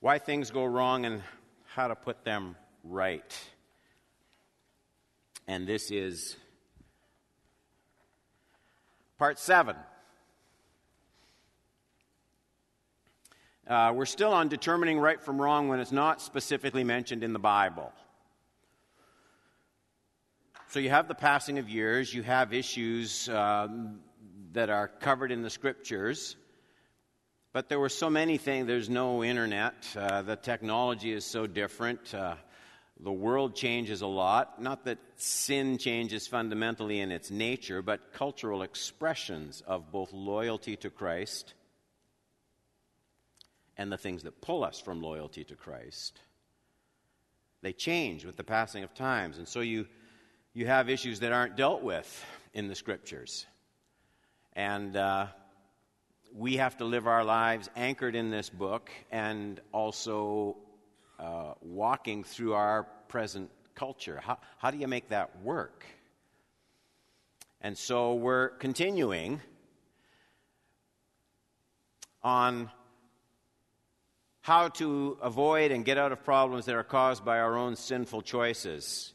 why things go wrong and how to put them right. And this is part seven. Uh, we're still on determining right from wrong when it's not specifically mentioned in the Bible. So you have the passing of years, you have issues um, that are covered in the scriptures. But there were so many things. There's no internet. Uh, the technology is so different. Uh, the world changes a lot. Not that sin changes fundamentally in its nature, but cultural expressions of both loyalty to Christ and the things that pull us from loyalty to Christ. They change with the passing of times. And so you, you have issues that aren't dealt with in the scriptures. And uh, we have to live our lives anchored in this book and also uh, walking through our present culture. How, how do you make that work? And so we're continuing on how to avoid and get out of problems that are caused by our own sinful choices.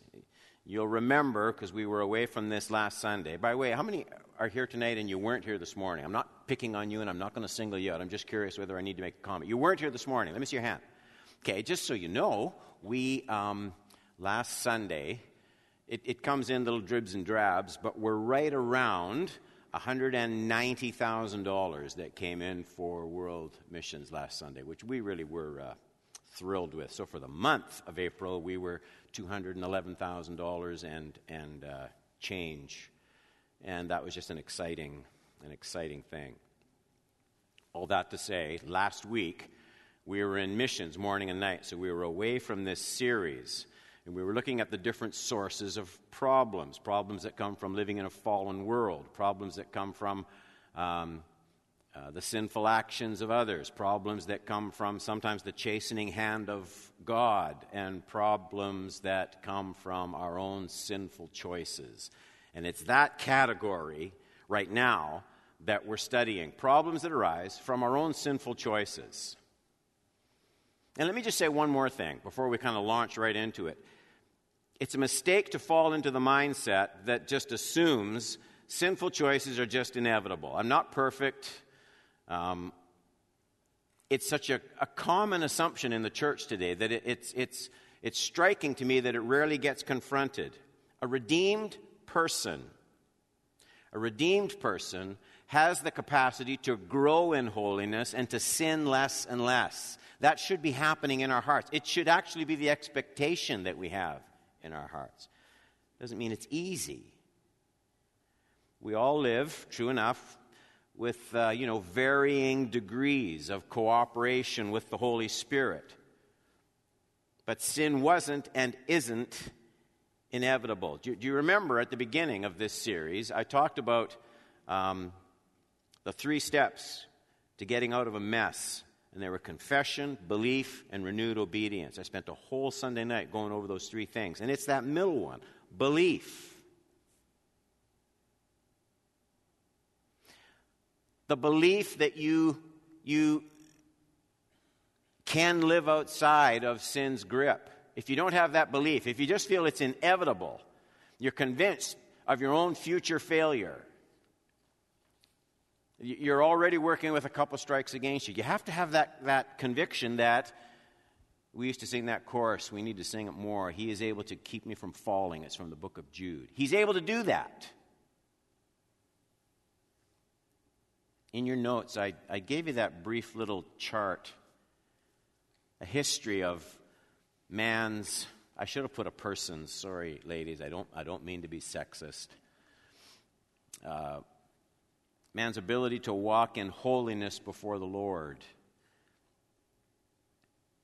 You'll remember, because we were away from this last Sunday. By the way, how many are here tonight and you weren't here this morning? I'm not picking on you and I'm not going to single you out. I'm just curious whether I need to make a comment. You weren't here this morning. Let me see your hand. Okay, just so you know, we, um, last Sunday, it, it comes in little dribs and drabs, but we're right around $190,000 that came in for world missions last Sunday, which we really were uh, thrilled with. So for the month of April, we were $211,000 and, and uh, change. And that was just an exciting, an exciting thing. All that to say, last week we were in missions morning and night, so we were away from this series. And we were looking at the different sources of problems problems that come from living in a fallen world, problems that come from um, uh, the sinful actions of others, problems that come from sometimes the chastening hand of God, and problems that come from our own sinful choices. And it's that category right now that we're studying problems that arise from our own sinful choices. And let me just say one more thing before we kind of launch right into it. It's a mistake to fall into the mindset that just assumes sinful choices are just inevitable. I'm not perfect. Um, it's such a, a, common assumption in the church today that it, it's, it's, it's striking to me that it rarely gets confronted. A redeemed person, a redeemed person has the capacity to grow in holiness and to sin less and less. That should be happening in our hearts. It should actually be the expectation that we have in our hearts. Doesn't mean it's easy. We all live, true enough, with uh, you know varying degrees of cooperation with the Holy Spirit. But sin wasn't and isn't inevitable. Do, do you remember at the beginning of this series, I talked about um, the three steps to getting out of a mess and they were confession, belief, and renewed obedience. I spent a whole Sunday night going over those three things. And it's that middle one belief. The belief that you, you can live outside of sin's grip. If you don't have that belief, if you just feel it's inevitable, you're convinced of your own future failure, you're already working with a couple strikes against you. You have to have that, that conviction that we used to sing that chorus. We need to sing it more. He is able to keep me from falling. It's from the book of Jude. He's able to do that. In your notes, I, I gave you that brief little chart, a history of man's. I should have put a person's. Sorry, ladies. I don't, I don't mean to be sexist. Uh, man's ability to walk in holiness before the Lord.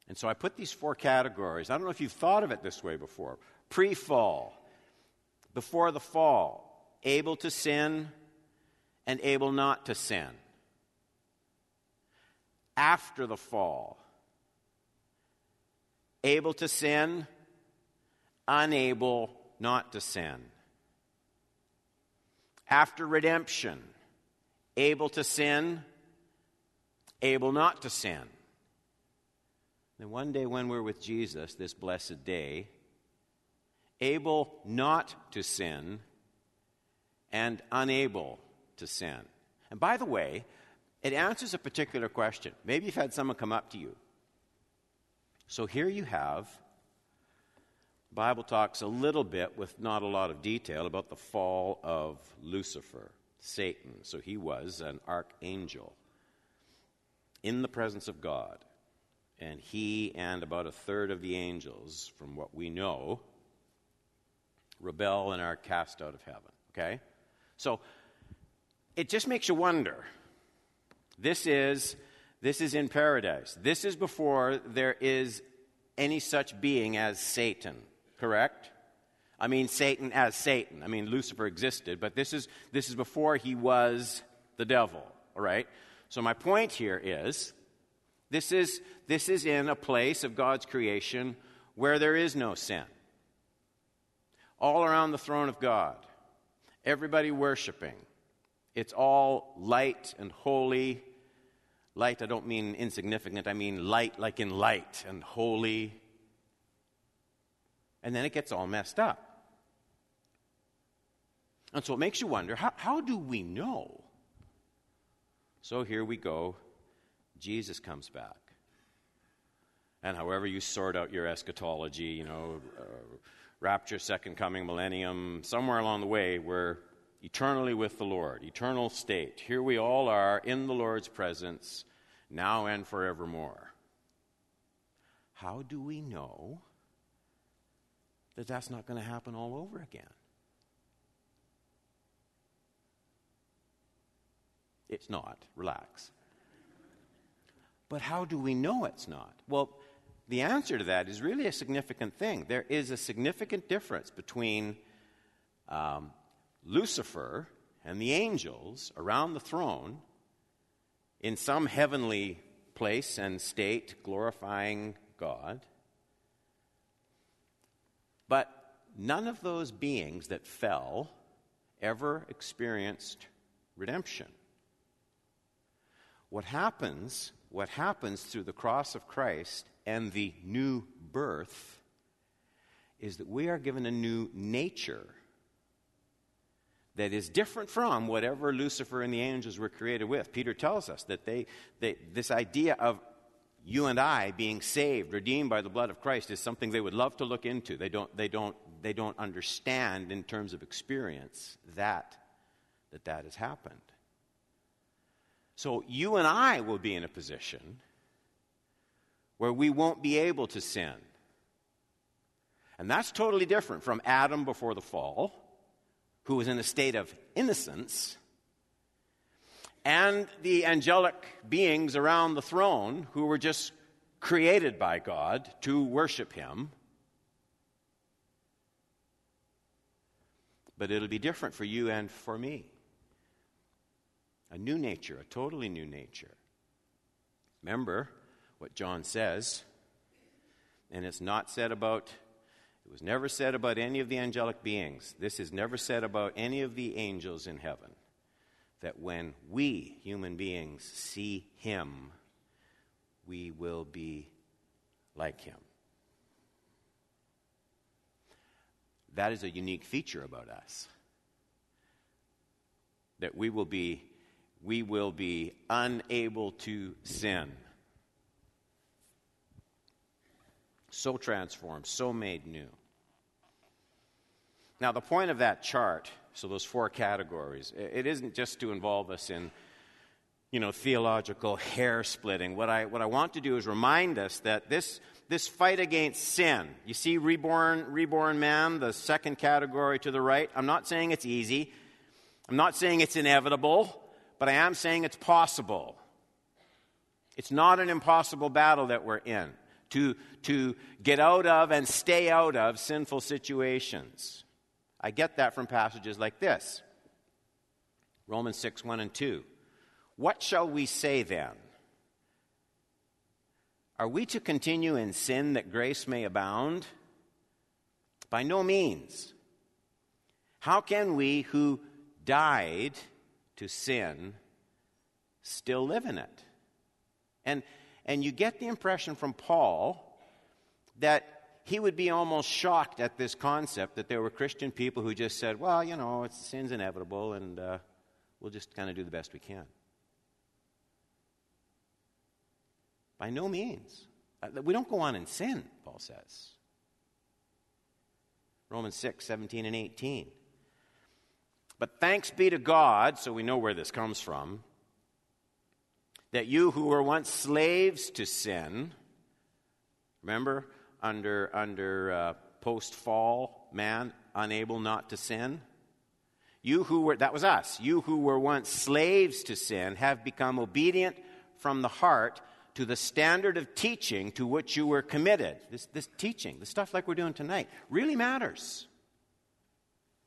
And so I put these four categories. I don't know if you've thought of it this way before pre fall, before the fall, able to sin and able not to sin. After the fall, able to sin, unable not to sin. After redemption, able to sin, able not to sin. Then one day when we're with Jesus, this blessed day, able not to sin and unable to sin. And by the way, it answers a particular question. Maybe you've had someone come up to you. So here you have Bible talks a little bit with not a lot of detail about the fall of Lucifer, Satan. So he was an archangel in the presence of God. And he and about a third of the angels, from what we know, rebel and are cast out of heaven. Okay? So it just makes you wonder. This is this is in paradise. This is before there is any such being as Satan, correct? I mean Satan as Satan. I mean Lucifer existed, but this is this is before he was the devil, all right? So my point here is this is this is in a place of God's creation where there is no sin all around the throne of God, everybody worshiping. It's all light and holy. Light, I don't mean insignificant, I mean light like in light and holy. And then it gets all messed up. And so it makes you wonder how, how do we know? So here we go. Jesus comes back. And however you sort out your eschatology, you know, uh, rapture, second coming, millennium, somewhere along the way, we're eternally with the Lord, eternal state. Here we all are in the Lord's presence, now and forevermore. How do we know that that's not going to happen all over again? It's not. Relax. But how do we know it's not? Well, the answer to that is really a significant thing. There is a significant difference between um, Lucifer and the angels around the throne in some heavenly place and state, glorifying God. But none of those beings that fell ever experienced redemption. What happens, what happens through the cross of Christ and the new birth is that we are given a new nature that is different from whatever Lucifer and the angels were created with. Peter tells us that they, they, this idea of you and I being saved, redeemed by the blood of Christ, is something they would love to look into. They don't, they don't, they don't understand in terms of experience that, that that has happened. So you and I will be in a position where we won't be able to sin. And that's totally different from Adam before the fall, who was in a state of innocence, and the angelic beings around the throne who were just created by God to worship Him. But it'll be different for you and for me. A new nature, a totally new nature. Remember, what John says. And it's not said about, it was never said about any of the angelic beings. This is never said about any of the angels in heaven. That when we, human beings, see him, we will be like him. That is a unique feature about us. That we will be, we will be unable to sin. so transformed, so made new. Now, the point of that chart, so those four categories, it isn't just to involve us in, you know, theological hair splitting. What I, what I want to do is remind us that this, this fight against sin, you see reborn, reborn man, the second category to the right. I'm not saying it's easy. I'm not saying it's inevitable, but I am saying it's possible. It's not an impossible battle that we're in to, to get out of and stay out of sinful situations. I get that from passages like this Romans 6 1 and 2. What shall we say then? Are we to continue in sin that grace may abound? By no means. How can we who died to sin still live in it? And And you get the impression from Paul that he would be almost shocked at this concept that there were Christian people who just said, well, you know, it's, sin's inevitable and uh, we'll just kind of do the best we can. By no means. Uh, we don't go on in sin, Paul says. Romans 6, 17, and 18. But thanks be to God, so we know where this comes from, that you who were once slaves to sin, remember, under, under uh, post fall man, unable not to sin? You who were, that was us, you who were once slaves to sin have become obedient from the heart to the standard of teaching to which you were committed. This, this teaching, the stuff like we're doing tonight, really matters.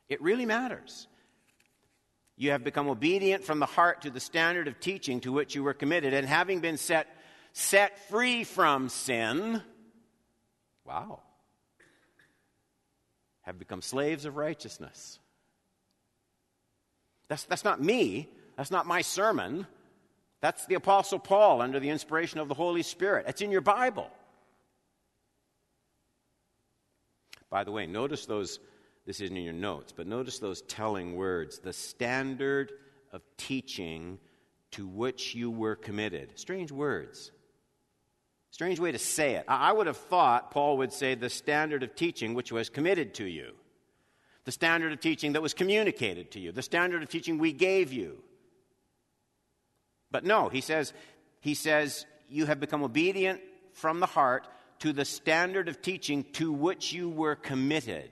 It really matters. You have become obedient from the heart to the standard of teaching to which you were committed, and having been set, set free from sin, wow, have become slaves of righteousness. That's, that's not me. That's not my sermon. That's the Apostle Paul under the inspiration of the Holy Spirit. It's in your Bible. By the way, notice those, this isn't in your notes, but notice those telling words the standard of teaching to which you were committed. Strange words. Strange way to say it. I would have thought Paul would say the standard of teaching which was committed to you, the standard of teaching that was communicated to you, the standard of teaching we gave you. But no, he says, he says, you have become obedient from the heart to the standard of teaching to which you were committed.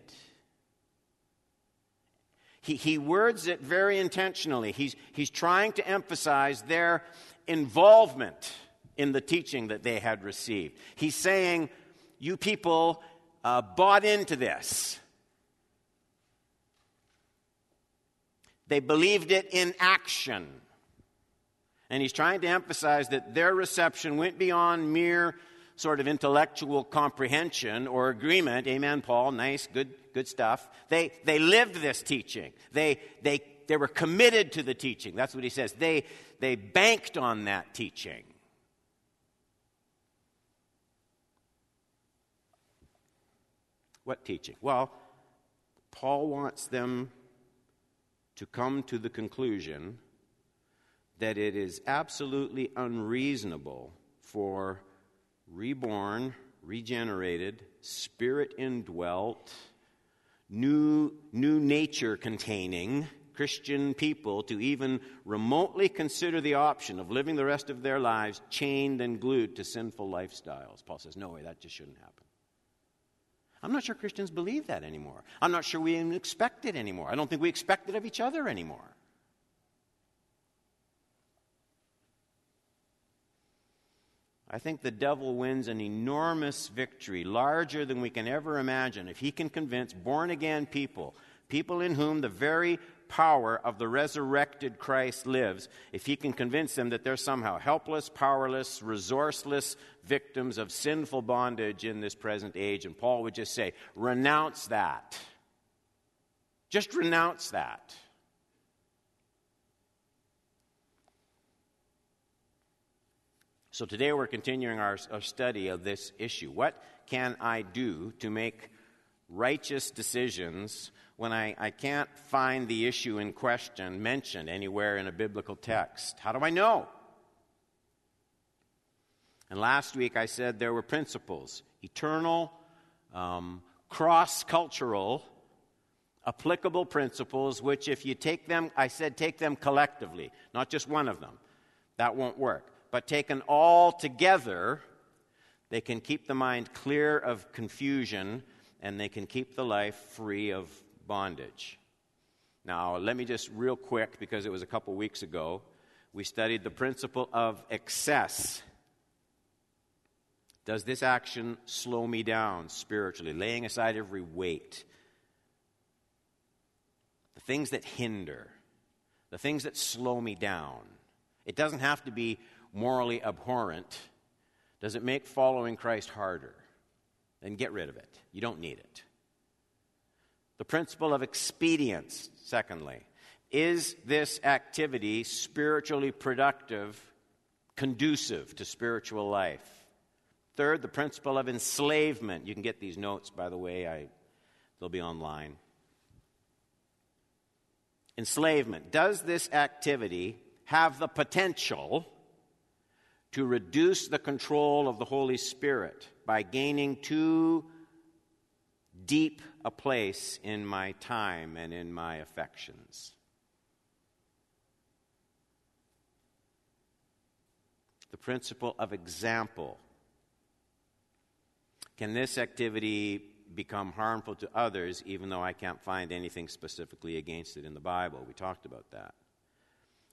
He, he words it very intentionally. He's, he's trying to emphasize their involvement in the teaching that they had received. He's saying, You people uh, bought into this. They believed it in action. And he's trying to emphasize that their reception went beyond mere sort of intellectual comprehension or agreement. Amen, Paul. Nice, good, good stuff. They, they lived this teaching. They, they, they were committed to the teaching. That's what he says. They, they banked on that teaching. What teaching? Well, Paul wants them to come to the conclusion that it is absolutely unreasonable for reborn, regenerated, spirit indwelt, new, new nature containing Christian people to even remotely consider the option of living the rest of their lives chained and glued to sinful lifestyles. Paul says, no way, that just shouldn't happen. I'm not sure Christians believe that anymore. I'm not sure we even expect it anymore. I don't think we expect it of each other anymore. I think the devil wins an enormous victory, larger than we can ever imagine, if he can convince born again people, people in whom the very power of the resurrected Christ lives, if he can convince them that they're somehow helpless, powerless, resourceless victims of sinful bondage in this present age. And Paul would just say, renounce that. Just renounce that. So today we're continuing our, our, study of this issue. What can I do to make righteous decisions when I, I can't find the issue in question mentioned anywhere in a biblical text? How do I know? And last week I said there were principles eternal, um, cross cultural, applicable principles, which if you take them, I said take them collectively, not just one of them. That won't work but taken all together, they can keep the mind clear of confusion and they can keep the life free of bondage. Now, let me just real quick, because it was a couple weeks ago, we studied the principle of excess. Does this action slow me down spiritually, laying aside every weight? The things that hinder, the things that slow me down. It doesn't have to be morally abhorrent, does it make following Christ harder? Then get rid of it. You don't need it. The principle of expedience, secondly. Is this activity spiritually productive conducive to spiritual life. Third, the principle of enslavement. You can get these notes, by the way, I, they'll be online. Enslavement. Does this activity have the potential to reduce the control of the Holy Spirit by gaining too deep a place in my time and in my affections? The principle of example. Can this activity become harmful to others even though I can't find anything specifically against it in the Bible? We talked about that.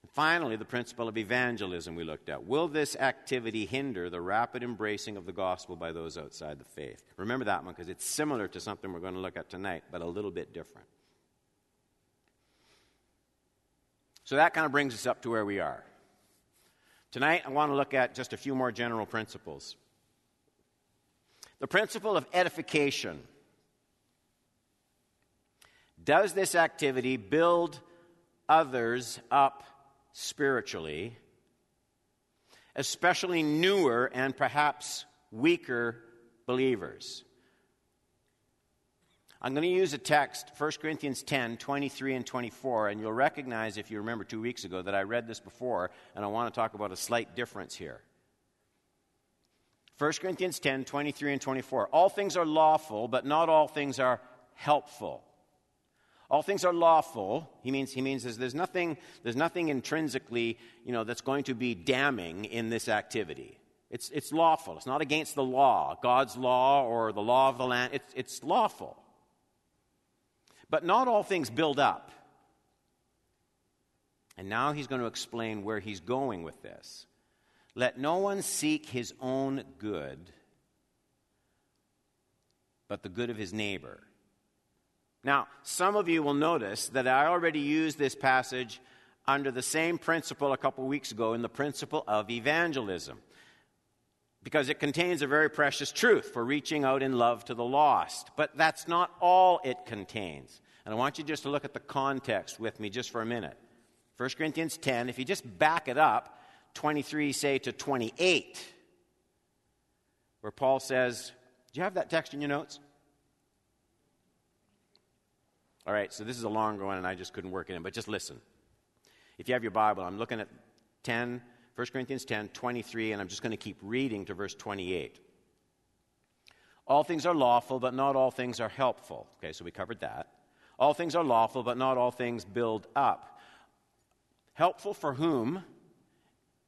Finally, the principle of evangelism we looked at. Will this activity hinder the rapid embracing of the gospel by those outside the faith? Remember that one because it's similar to something we're going to look at tonight, but a little bit different. So that kind of brings us up to where we are. Tonight, I want to look at just a few more general principles. The principle of edification. Does this activity build others up spiritually, especially newer and perhaps weaker believers? I'm going to use a text, 1 Corinthians 10, 23 and 24, and you'll recognize, if you remember two weeks ago, that I read this before, and I want to talk about a slight difference here. 1 Corinthians 10, 23 and 24. All things are lawful, but not all things are helpful. All things are lawful. He means, he means there's, nothing, there's nothing intrinsically you know, that's going to be damning in this activity. It's, it's lawful. It's not against the law, God's law or the law of the land. It's, it's lawful. But not all things build up. And now he's going to explain where he's going with this. Let no one seek his own good, but the good of his neighbor. Now, some of you will notice that I already used this passage under the same principle a couple weeks ago in the principle of evangelism because it contains a very precious truth for reaching out in love to the lost. But that's not all it contains. And I want you just to look at the context with me just for a minute. 1 Corinthians 10, if you just back it up, 23, say to 28, where Paul says, Do you have that text in your notes? All right, so this is a longer one and I just couldn't work it in, but just listen. If you have your Bible, I'm looking at 10, 1 Corinthians 10, 23, and I'm just going to keep reading to verse 28. All things are lawful, but not all things are helpful. Okay, so we covered that. All things are lawful, but not all things build up. Helpful for whom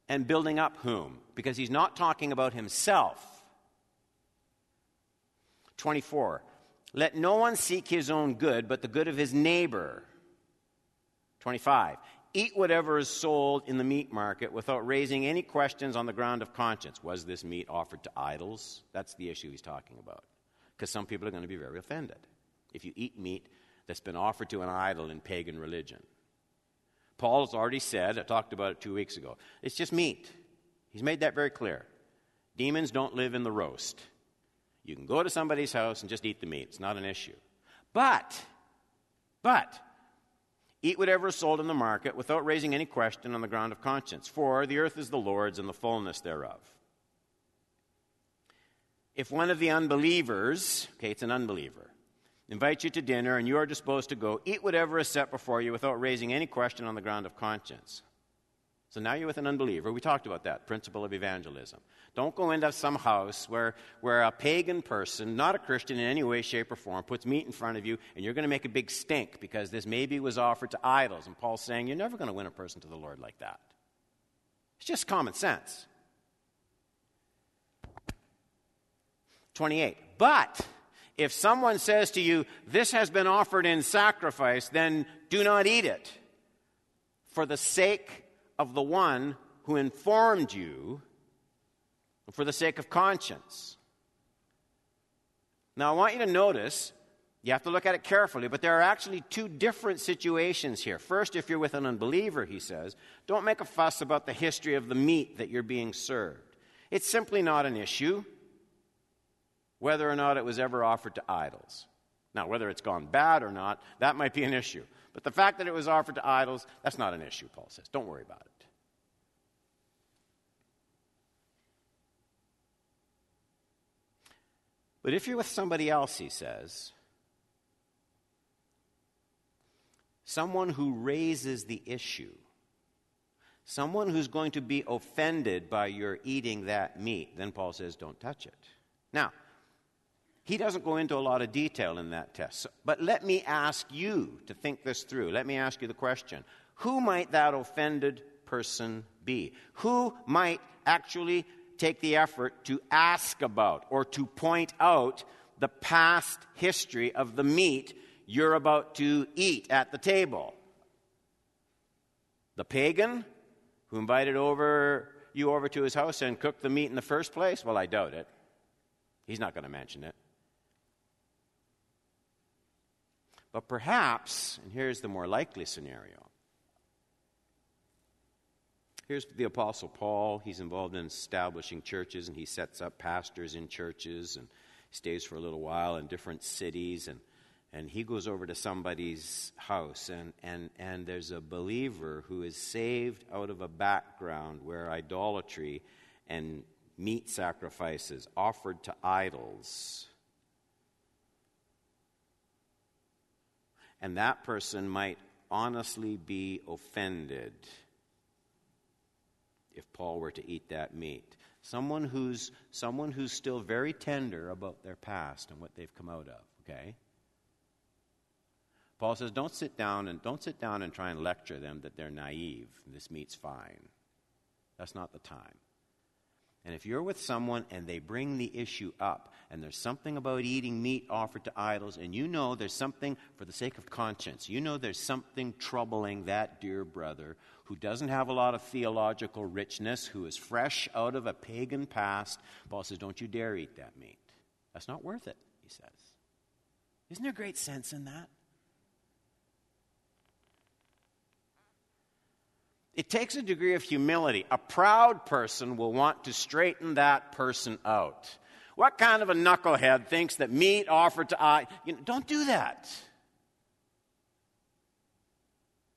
and building up whom? Because he's not talking about himself. 24. Let no one seek his own good, but the good of his neighbor. 25. Eat whatever is sold in the meat market without raising any questions on the ground of conscience. Was this meat offered to idols? That's the issue he's talking about. Because some people are going to be very offended. If you eat meat that's been offered to an idol in pagan religion. Paul has already said, I talked about it two weeks ago, it's just meat. He's made that very clear. Demons don't live in the roast. You can go to somebody's house and just eat the meat, it's not an issue. But, but, eat whatever is sold in the market without raising any question on the ground of conscience, for the earth is the Lord's and the fullness thereof. If one of the unbelievers, okay, it's an unbeliever, invites you to dinner and you are disposed to go, eat whatever is set before you without raising any question on the ground of conscience. So now you're with an unbeliever. We talked about that principle of evangelism. Don't go into some house where, where a pagan person, not a Christian in any way, shape, or form, puts meat in front of you and you're going to make a big stink because this maybe was offered to idols. And Paul's saying you're never going to win a person to the Lord like that. It's just common sense. 28. But if someone says to you, This has been offered in sacrifice, then do not eat it. For the sake of the one who informed you, for the sake of conscience. Now, I want you to notice, you have to look at it carefully, but there are actually two different situations here. First, if you're with an unbeliever, he says, don't make a fuss about the history of the meat that you're being served. It's simply not an issue whether or not it was ever offered to idols. Now, whether it's gone bad or not, that might be an issue. But the fact that it was offered to idols, that's not an issue, Paul says. Don't worry about it. But if you're with somebody else, he says, someone who raises the issue, someone who's going to be offended by your eating that meat, then Paul says, don't touch it. Now, he doesn't go into a lot of detail in that test, but let me ask you to think this through. Let me ask you the question Who might that offended person be? Who might actually take the effort to ask about or to point out the past history of the meat you're about to eat at the table. The pagan who invited over you over to his house and cooked the meat in the first place? Well, I doubt it. He's not going to mention it. But perhaps, and here's the more likely scenario. Here's the Apostle Paul. He's involved in establishing churches and he sets up pastors in churches and stays for a little while in different cities. And and he goes over to somebody's house and, and, and there's a believer who is saved out of a background where idolatry and meat sacrifices offered to idols and that person might honestly be offended if paul were to eat that meat someone who's someone who's still very tender about their past and what they've come out of okay Paul says, don't sit down and don't sit down and try and lecture them that they're naive. This meat's fine. That's not the time. And if you're with someone and they bring the issue up, and there's something about eating meat offered to idols, and you know there's something for the sake of conscience, you know there's something troubling that dear brother who doesn't have a lot of theological richness, who is fresh out of a pagan past, Paul says, Don't you dare eat that meat. That's not worth it, he says. Isn't there great sense in that? It takes a degree of humility. A proud person will want to straighten that person out. What kind of a knucklehead thinks that meat offered to I? You know, don't do that.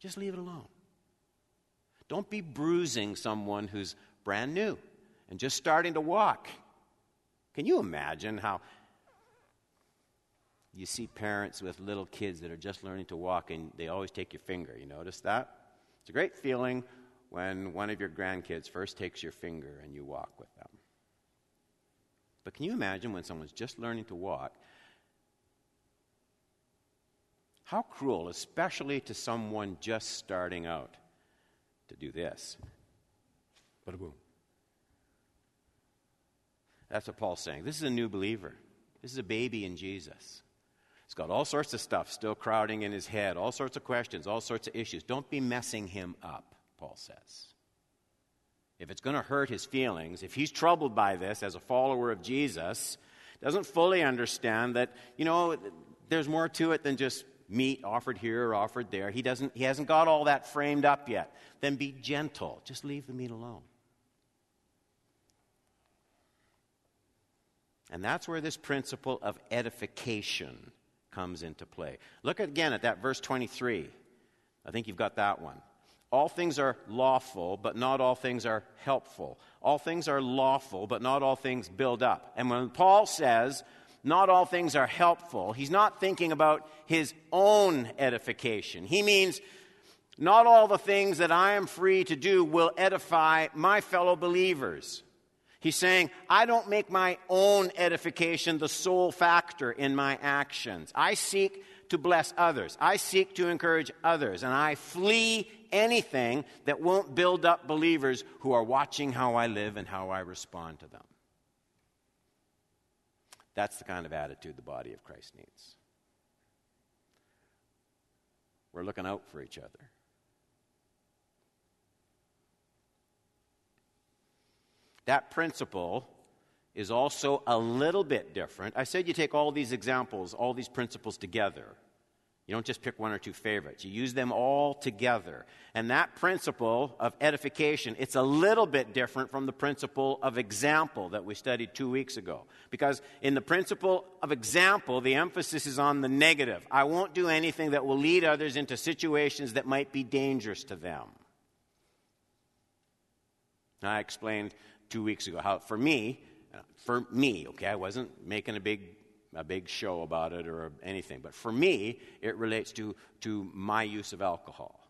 Just leave it alone. Don't be bruising someone who's brand new and just starting to walk. Can you imagine how you see parents with little kids that are just learning to walk and they always take your finger? You notice that? It's a great feeling when one of your grandkids first takes your finger and you walk with them. But can you imagine when someone's just learning to walk? How cruel, especially to someone just starting out, to do this. Bada boom. That's what Paul's saying. This is a new believer. This is a baby in Jesus. He's got all sorts of stuff still crowding in his head, all sorts of questions, all sorts of issues. Don't be messing him up, Paul says. If it's going to hurt his feelings, if he's troubled by this as a follower of Jesus, doesn't fully understand that, you know, there's more to it than just meat offered here or offered there. He doesn't he hasn't got all that framed up yet. Then be gentle. Just leave the meat alone. And that's where this principle of edification comes into play. Look again at that verse 23. I think you've got that one. All things are lawful, but not all things are helpful. All things are lawful, but not all things build up. And when Paul says, not all things are helpful, he's not thinking about his own edification. He means, not all the things that I am free to do will edify my fellow believers. He's saying, I don't make my own edification the sole factor in my actions. I seek to bless others. I seek to encourage others. And I flee anything that won't build up believers who are watching how I live and how I respond to them. That's the kind of attitude the body of Christ needs. We're looking out for each other. That principle is also a little bit different. I said you take all these examples, all these principles together. You don't just pick one or two favorites. You use them all together. And that principle of edification, it's a little bit different from the principle of example that we studied two weeks ago. Because in the principle of example, the emphasis is on the negative. I won't do anything that will lead others into situations that might be dangerous to them. I explained two weeks ago how, for me, For me, okay, I wasn't making a big a big show about it or anything, but for me, it relates to to my use of alcohol.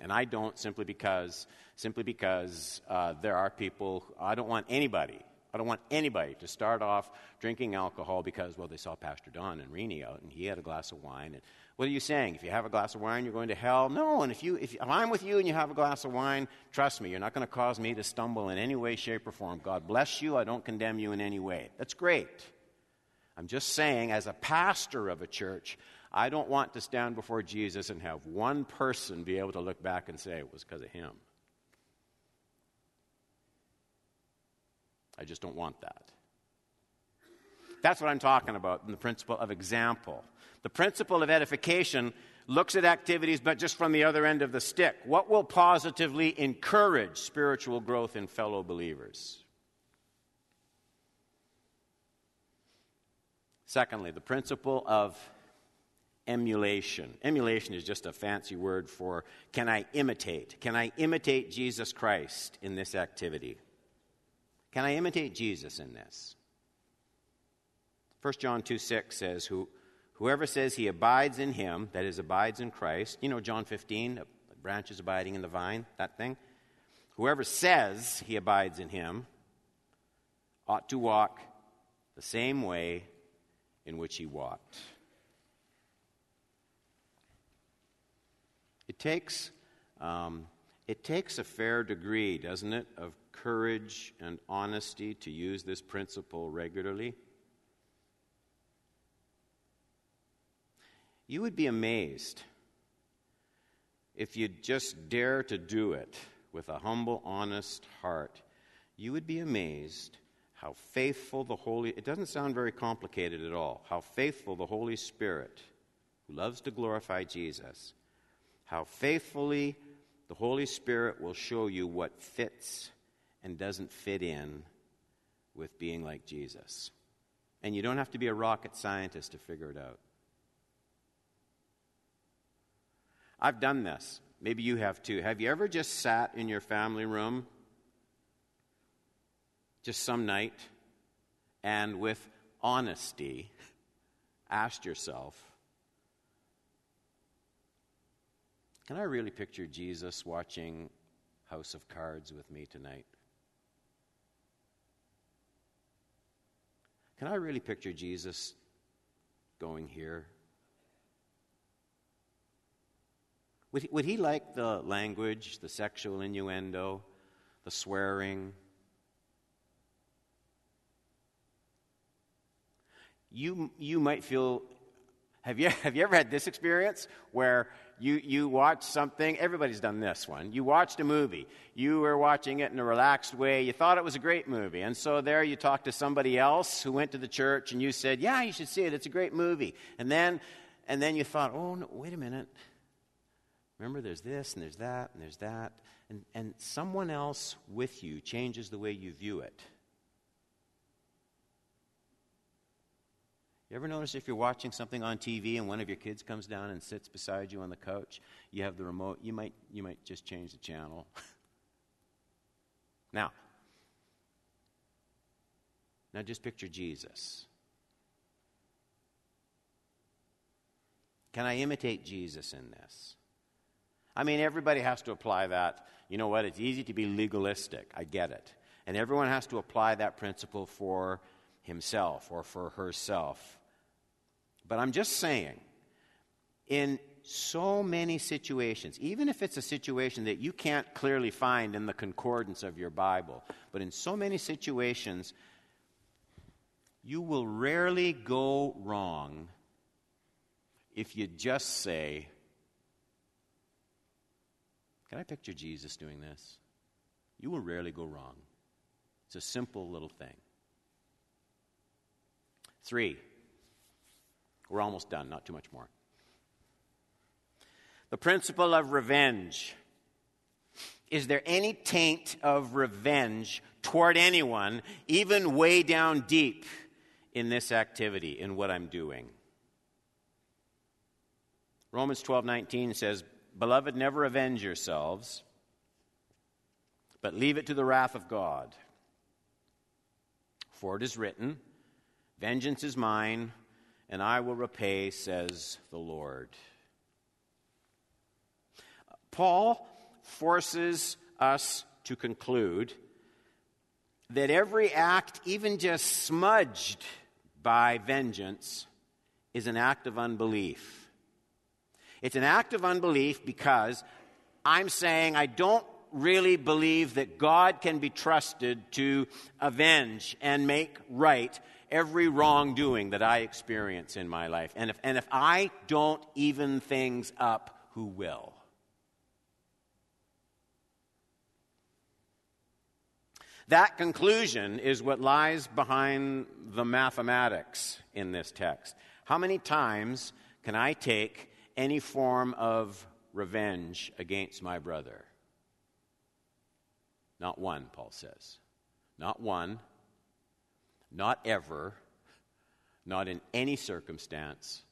And I don't simply because simply because uh, there are people. I don't want anybody. I don't want anybody to start off drinking alcohol because well they saw Pastor Don and Rini out and he had a glass of wine and what are you saying? If you have a glass of wine, you're going to hell? No. And if, you, if I'm with you and you have a glass of wine, trust me, you're not going to cause me to stumble in any way, shape, or form. God bless you. I don't condemn you in any way. That's great. I'm just saying, as a pastor of a church, I don't want to stand before Jesus and have one person be able to look back and say it was because of him. I just don't want that. That's what I'm talking about in the principle of example. The principle of edification looks at activities, but just from the other end of the stick. What will positively encourage spiritual growth in fellow believers? Secondly, the principle of emulation. Emulation is just a fancy word for can I imitate? Can I imitate Jesus Christ in this activity? Can I imitate Jesus in this? 1 John 2 6 says, Who, Whoever says he abides in him, that is, abides in Christ, you know John 15, branches abiding in the vine, that thing? Whoever says he abides in him ought to walk the same way in which he walked. It takes, um, it takes a fair degree, doesn't it, of courage and honesty to use this principle regularly. You would be amazed if you'd just dare to do it with a humble, honest heart. You would be amazed how faithful the Holy it doesn't sound very complicated at all. How faithful the Holy Spirit, who loves to glorify Jesus, how faithfully the Holy Spirit will show you what fits and doesn't fit in with being like Jesus. And you don't have to be a rocket scientist to figure it out. I've done this. Maybe you have too. Have you ever just sat in your family room, just some night, and with honesty asked yourself, Can I really picture Jesus watching House of Cards with me tonight? Can I really picture Jesus going here Would he, would he like the language, the sexual innuendo, the swearing? You, you might feel have you, have you ever had this experience where you, you watch something? Everybody's done this one. You watched a movie. You were watching it in a relaxed way. You thought it was a great movie. And so there you talked to somebody else who went to the church and you said, Yeah, you should see it. It's a great movie. And then, and then you thought, Oh, no, wait a minute. Remember, there's this and there's that and there's that. And, and someone else with you changes the way you view it. You ever notice if you're watching something on TV and one of your kids comes down and sits beside you on the couch, you have the remote, you might, you might just change the channel. now, now just picture Jesus. Can I imitate Jesus in this? I mean, everybody has to apply that. You know what? It's easy to be legalistic. I get it. And everyone has to apply that principle for himself or for herself. But I'm just saying, in so many situations, even if it's a situation that you can't clearly find in the concordance of your Bible, but in so many situations, you will rarely go wrong if you just say, can I picture Jesus doing this? You will rarely go wrong. It's a simple little thing. Three, we're almost done, not too much more. The principle of revenge. Is there any taint of revenge toward anyone, even way down deep in this activity, in what I'm doing? Romans 12 19 says, Beloved, never avenge yourselves, but leave it to the wrath of God. For it is written, Vengeance is mine, and I will repay, says the Lord. Paul forces us to conclude that every act, even just smudged by vengeance, is an act of unbelief. It's an act of unbelief because I'm saying I don't really believe that God can be trusted to avenge and make right every wrongdoing that I experience in my life. And if, and if I don't even things up, who will? That conclusion is what lies behind the mathematics in this text. How many times can I take any form of revenge against my brother? Not one, Paul says. Not one, not ever, not in any circumstance,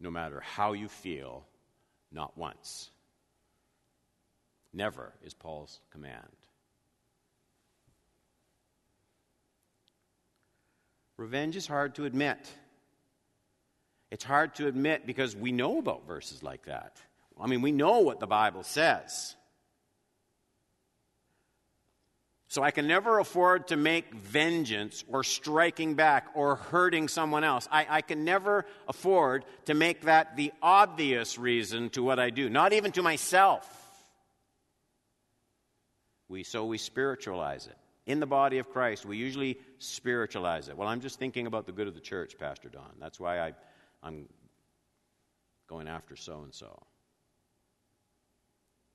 no matter how you feel, not once. Never is Paul's command. Revenge is hard to admit. It's hard to admit because we know about verses like that. I mean, we know what the Bible says. So I can never afford to make vengeance or striking back or hurting someone else. I, I, can never afford to make that the obvious reason to what I do, not even to myself. We, so we spiritualize it in the body of Christ, we usually spiritualize it. Well, I'm just thinking about the good of the church, Pastor Don. That's why I, I'm going after so and so.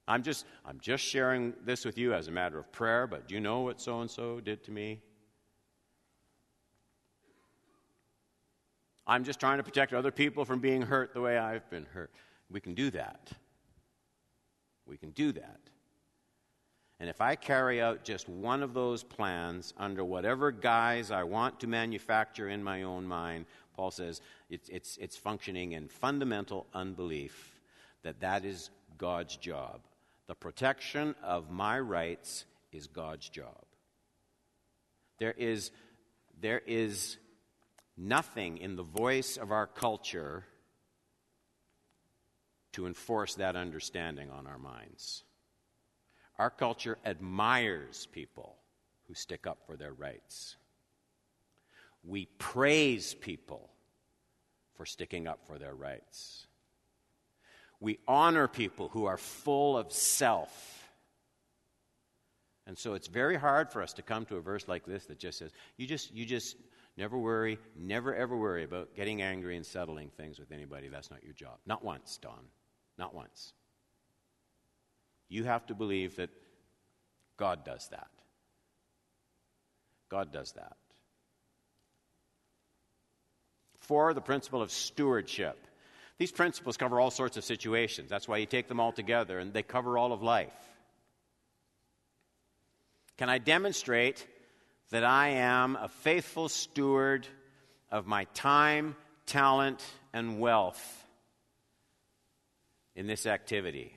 I'm just, I'm just sharing this with you as a matter of prayer, but do you know what so and so did to me? I'm just trying to protect other people from being hurt the way I've been hurt. We can do that. We can do that. And if I carry out just one of those plans under whatever guise I want to manufacture in my own mind, Paul says it's, it's, it's functioning in fundamental unbelief that that is God's job. The protection of my rights is God's job. There is, there is nothing in the voice of our culture to enforce that understanding on our minds. Our culture admires people who stick up for their rights. We praise people for sticking up for their rights. We honor people who are full of self. And so it's very hard for us to come to a verse like this that just says, you just, you just never worry, never ever worry about getting angry and settling things with anybody. That's not your job. Not once, Don. Not once. You have to believe that God does that. God does that. Four, the principle of stewardship. These principles cover all sorts of situations. That's why you take them all together, and they cover all of life. Can I demonstrate that I am a faithful steward of my time, talent, and wealth in this activity?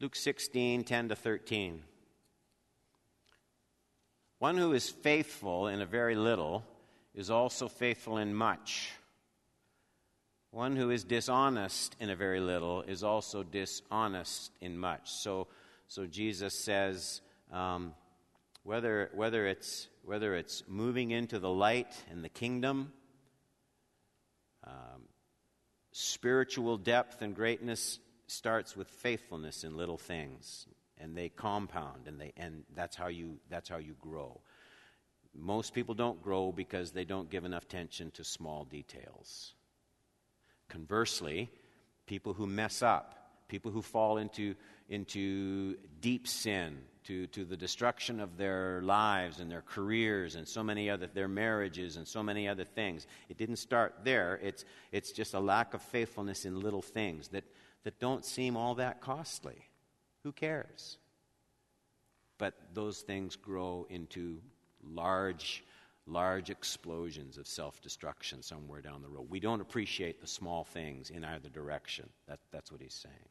Luke 16, 10 to 13. One who is faithful in a very little is also faithful in much. One who is dishonest in a very little is also dishonest in much. So, so Jesus says, um, whether, whether, it's, whether it's moving into the light and the kingdom, um, spiritual depth and greatness starts with faithfulness in little things and they compound and they and that's how you that's how you grow most people don't grow because they don't give enough attention to small details conversely people who mess up people who fall into into deep sin to, to the destruction of their lives and their careers and so many other their marriages and so many other things it didn't start there it's it's just a lack of faithfulness in little things that that don't seem all that costly. Who cares? But those things grow into large, large explosions of self destruction somewhere down the road. We don't appreciate the small things in either direction. That, that's what he's saying.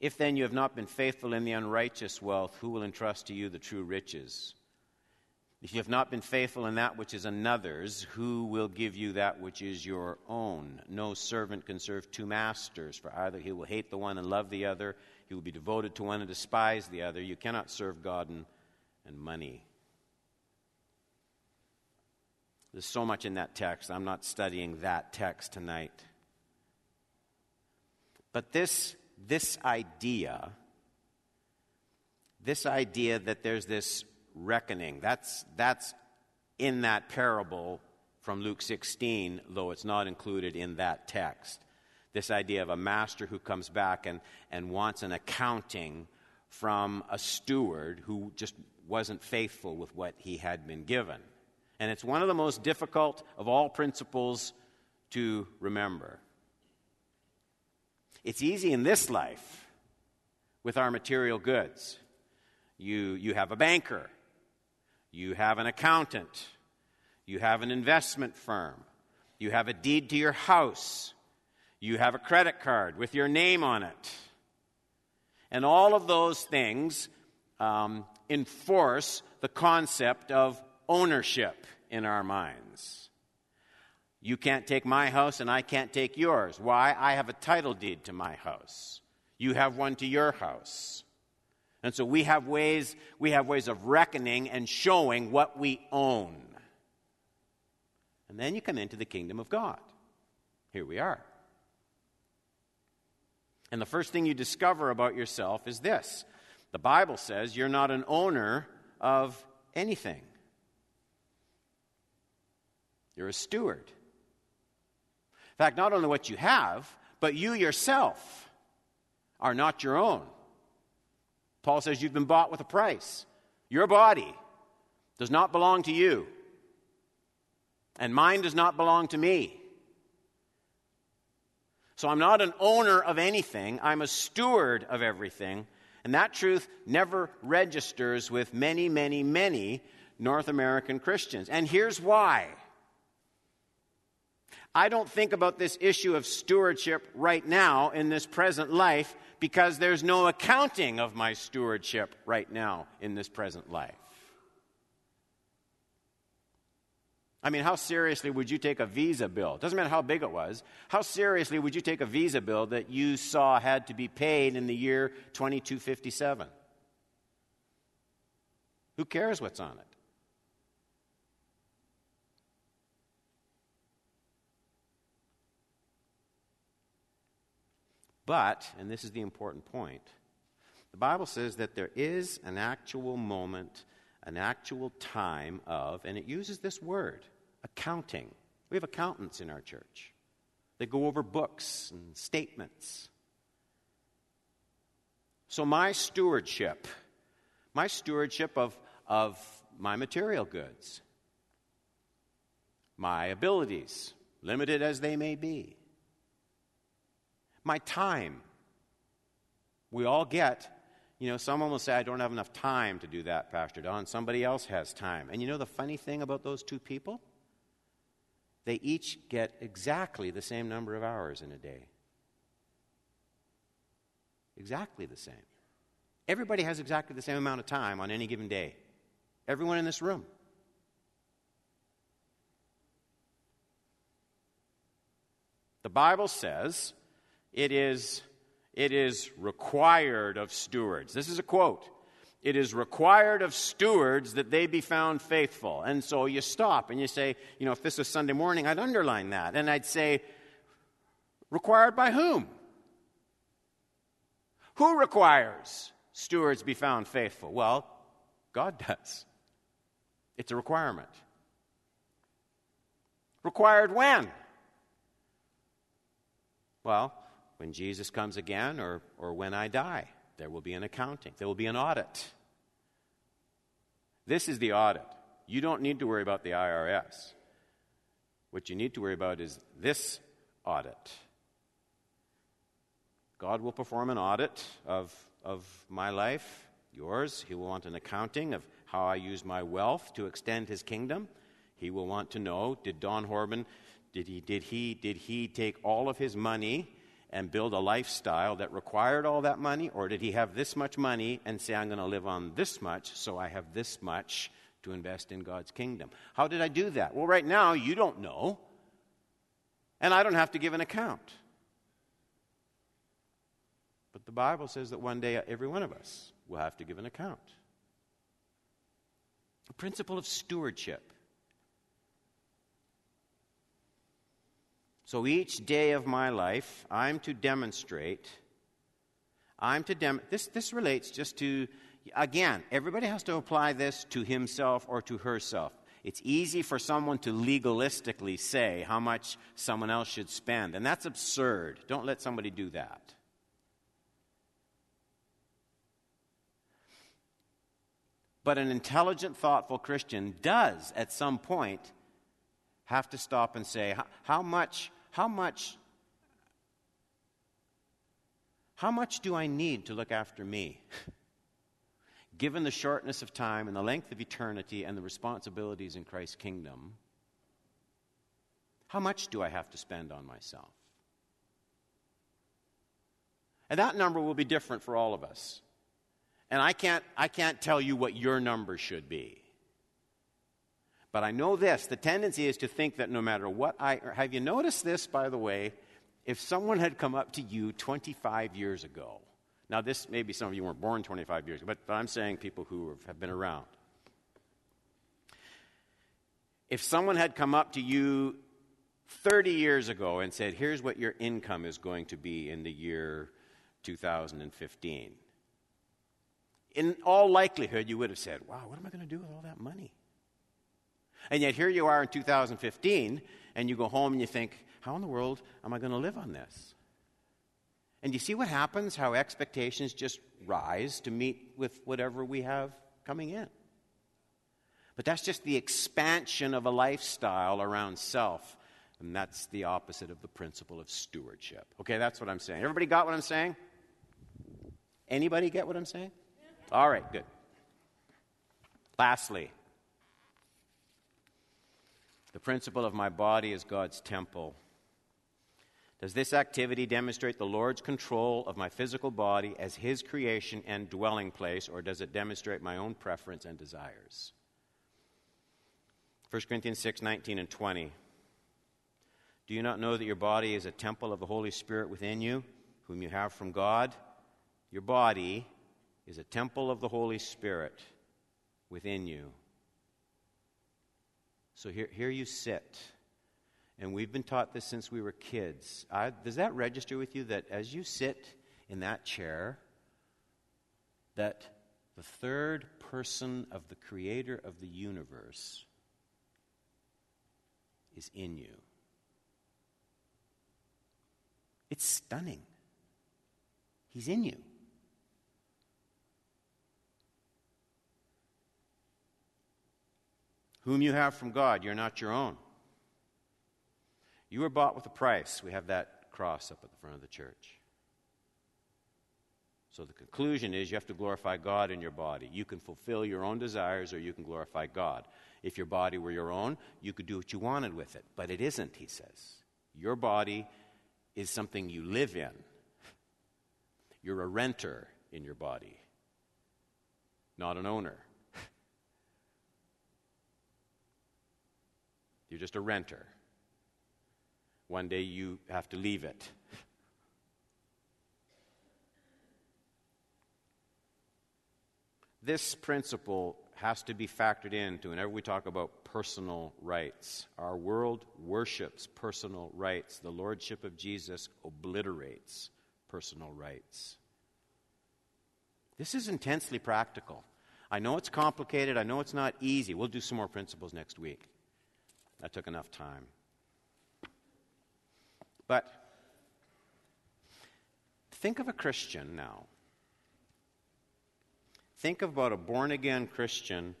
If then you have not been faithful in the unrighteous wealth, who will entrust to you the true riches? If you have not been faithful in that which is another's, who will give you that which is your own? No servant can serve two masters, for either he will hate the one and love the other, he will be devoted to one and despise the other. You cannot serve God and, and money. There's so much in that text. I'm not studying that text tonight. But this, this idea, this idea that there's this reckoning. That's, that's in that parable from Luke 16, though it's not included in that text. This idea of a master who comes back and, and wants an accounting from a steward who just wasn't faithful with what he had been given. And it's one of the most difficult of all principles to remember. It's easy in this life with our material goods. You, you have a banker you have an accountant. You have an investment firm. You have a deed to your house. You have a credit card with your name on it. And all of those things um, enforce the concept of ownership in our minds. You can't take my house and I can't take yours. Why? I have a title deed to my house. You have one to your house. And so we have ways, we have ways of reckoning and showing what we own. And then you come into the kingdom of God. Here we are. And the first thing you discover about yourself is this the Bible says you're not an owner of anything, you're a steward. In fact, not only what you have, but you yourself are not your own. Paul says you've been bought with a price. Your body does not belong to you, and mine does not belong to me. So I'm not an owner of anything, I'm a steward of everything. And that truth never registers with many, many, many North American Christians. And here's why. I don't think about this issue of stewardship right now in this present life because there's no accounting of my stewardship right now in this present life. I mean, how seriously would you take a visa bill? Doesn't matter how big it was. How seriously would you take a visa bill that you saw had to be paid in the year 2257? Who cares what's on it? But, and this is the important point, the Bible says that there is an actual moment, an actual time of, and it uses this word, accounting. We have accountants in our church. They go over books and statements. So, my stewardship, my stewardship of, of my material goods, my abilities, limited as they may be, my time. We all get, you know, someone will say, I don't have enough time to do that, Pastor Don. Somebody else has time. And you know the funny thing about those two people? They each get exactly the same number of hours in a day. Exactly the same. Everybody has exactly the same amount of time on any given day. Everyone in this room. The Bible says it is, it is required of stewards. This is a quote. It is required of stewards that they be found faithful. And so you stop and you say, you know, if this was Sunday morning, I'd underline that. And I'd say, required by whom? Who requires stewards be found faithful? Well, God does. It's a requirement. Required when? Well, when Jesus comes again or, or when I die. There will be an accounting, there will be an audit. This is the audit. You don't need to worry about the IRS. What you need to worry about is this audit. God will perform an audit of, of my life, yours. He will want an accounting of how I use my wealth to extend his kingdom. He will want to know did Don Horban, did he, did he, did he take all of his money and build a lifestyle that required all that money? Or did he have this much money and say, I'm going to live on this much, so I have this much to invest in God's kingdom? How did I do that? Well, right now, you don't know, and I don't have to give an account. But the Bible says that one day every one of us will have to give an account. The principle of stewardship. So each day of my life, I'm to demonstrate. I'm to dem. This this relates just to again. Everybody has to apply this to himself or to herself. It's easy for someone to legalistically say how much someone else should spend, and that's absurd. Don't let somebody do that. But an intelligent, thoughtful Christian does, at some point, have to stop and say, how much, how much, how much do I need to look after me? Given the shortness of time and the length of eternity and the responsibilities in Christ's kingdom, how much do I have to spend on myself? And that number will be different for all of us. And I can't, I can't tell you what your number should be. But I know this the tendency is to think that no matter what I. Have you noticed this, by the way? If someone had come up to you 25 years ago, now this maybe some of you weren't born 25 years ago, but, but I'm saying people who have been around. If someone had come up to you 30 years ago and said, here's what your income is going to be in the year 2015, in all likelihood, you would have said, Wow, what am I going to do with all that money? And yet, here you are in 2015, and you go home and you think, How in the world am I going to live on this? And you see what happens? How expectations just rise to meet with whatever we have coming in. But that's just the expansion of a lifestyle around self. And that's the opposite of the principle of stewardship. Okay, that's what I'm saying. Everybody got what I'm saying? Anybody get what I'm saying? All right, good. Lastly, the principle of my body is God's temple. Does this activity demonstrate the Lord's control of my physical body as His creation and dwelling place, or does it demonstrate my own preference and desires? 1 Corinthians 6 19 and 20. Do you not know that your body is a temple of the Holy Spirit within you, whom you have from God? Your body is a temple of the Holy Spirit within you. So here, here you sit. And we've been taught this since we were kids. I, does that register with you that as you sit in that chair, that the third person of the creator of the universe is in you? It's stunning. He's in you. Whom you have from God. You're not your own. You were bought with a price. We have that cross up at the front of the church. So the conclusion is you have to glorify God in your body. You can fulfill your own desires or you can glorify God. If your body were your own, you could do what you wanted with it. But it isn't, he says. Your body is something you live in. You're a renter in your body, not an owner. You're just a renter. One day you have to leave it. This principle has to be factored into whenever we talk about personal rights. Our world worships personal rights. The Lordship of Jesus obliterates personal rights. This is intensely practical. I know it's complicated. I know it's not easy. We'll do some more principles next week. That took enough time. But think of a Christian now. Think about a born again Christian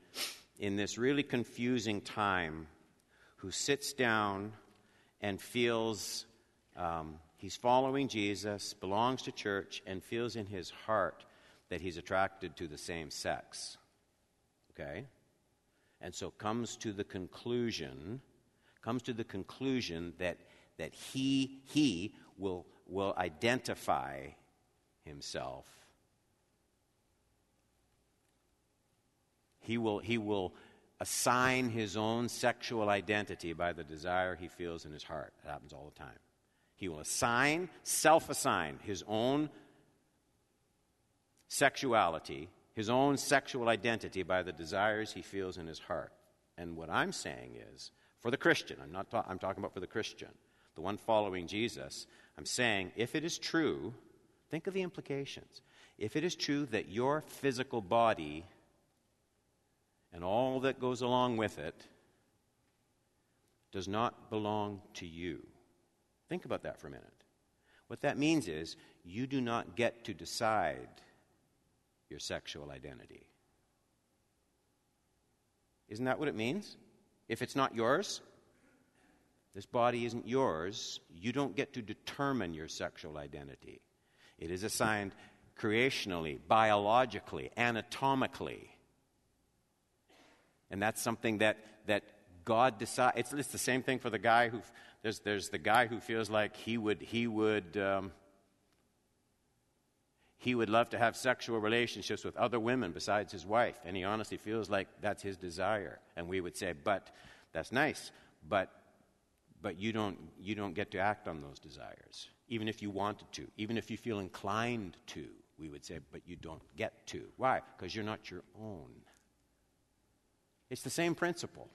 in this really confusing time who sits down and feels um, he's following Jesus, belongs to church, and feels in his heart that he's attracted to the same sex. Okay? And so comes to the conclusion comes to the conclusion that, that he, he will will identify himself. He will, he will assign his own sexual identity by the desire he feels in his heart. It happens all the time. He will assign, self assign, his own sexuality, his own sexual identity by the desires he feels in his heart. And what I'm saying is, for the Christian, I'm, not ta- I'm talking about for the Christian, the one following Jesus, I'm saying if it is true, think of the implications. If it is true that your physical body and all that goes along with it does not belong to you, think about that for a minute. What that means is you do not get to decide your sexual identity. Isn't that what it means? If it's not yours, this body isn't yours, you don't get to determine your sexual identity. It is assigned creationally, biologically, anatomically. And that's something that, that God decides. It's, it's the same thing for the guy who, there's, there's the guy who feels like he would, he would, um, he would love to have sexual relationships with other women besides his wife. And he honestly feels like that's his desire. And we would say, but that's nice, but but you don't, you don't get to act on those desires, even if you wanted to, even if you feel inclined to, we would say, but you don't get to. Why? Because you're not your own. It's the same principle.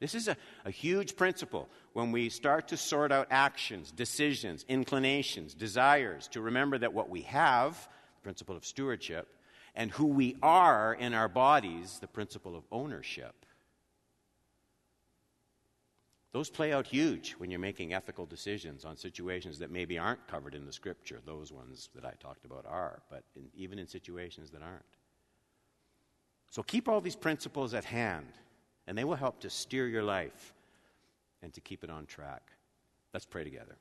This is a, a huge principle when we start to sort out actions, decisions, inclinations, desires, to remember that what we have, principle of stewardship, and who we are in our bodies, the principle of ownership, those play out huge when you're making ethical decisions on situations that maybe aren't covered in the scripture. Those ones that I talked about are, but in, even in situations that aren't. So keep all these principles at hand, and they will help to steer your life and to keep it on track. Let's pray together.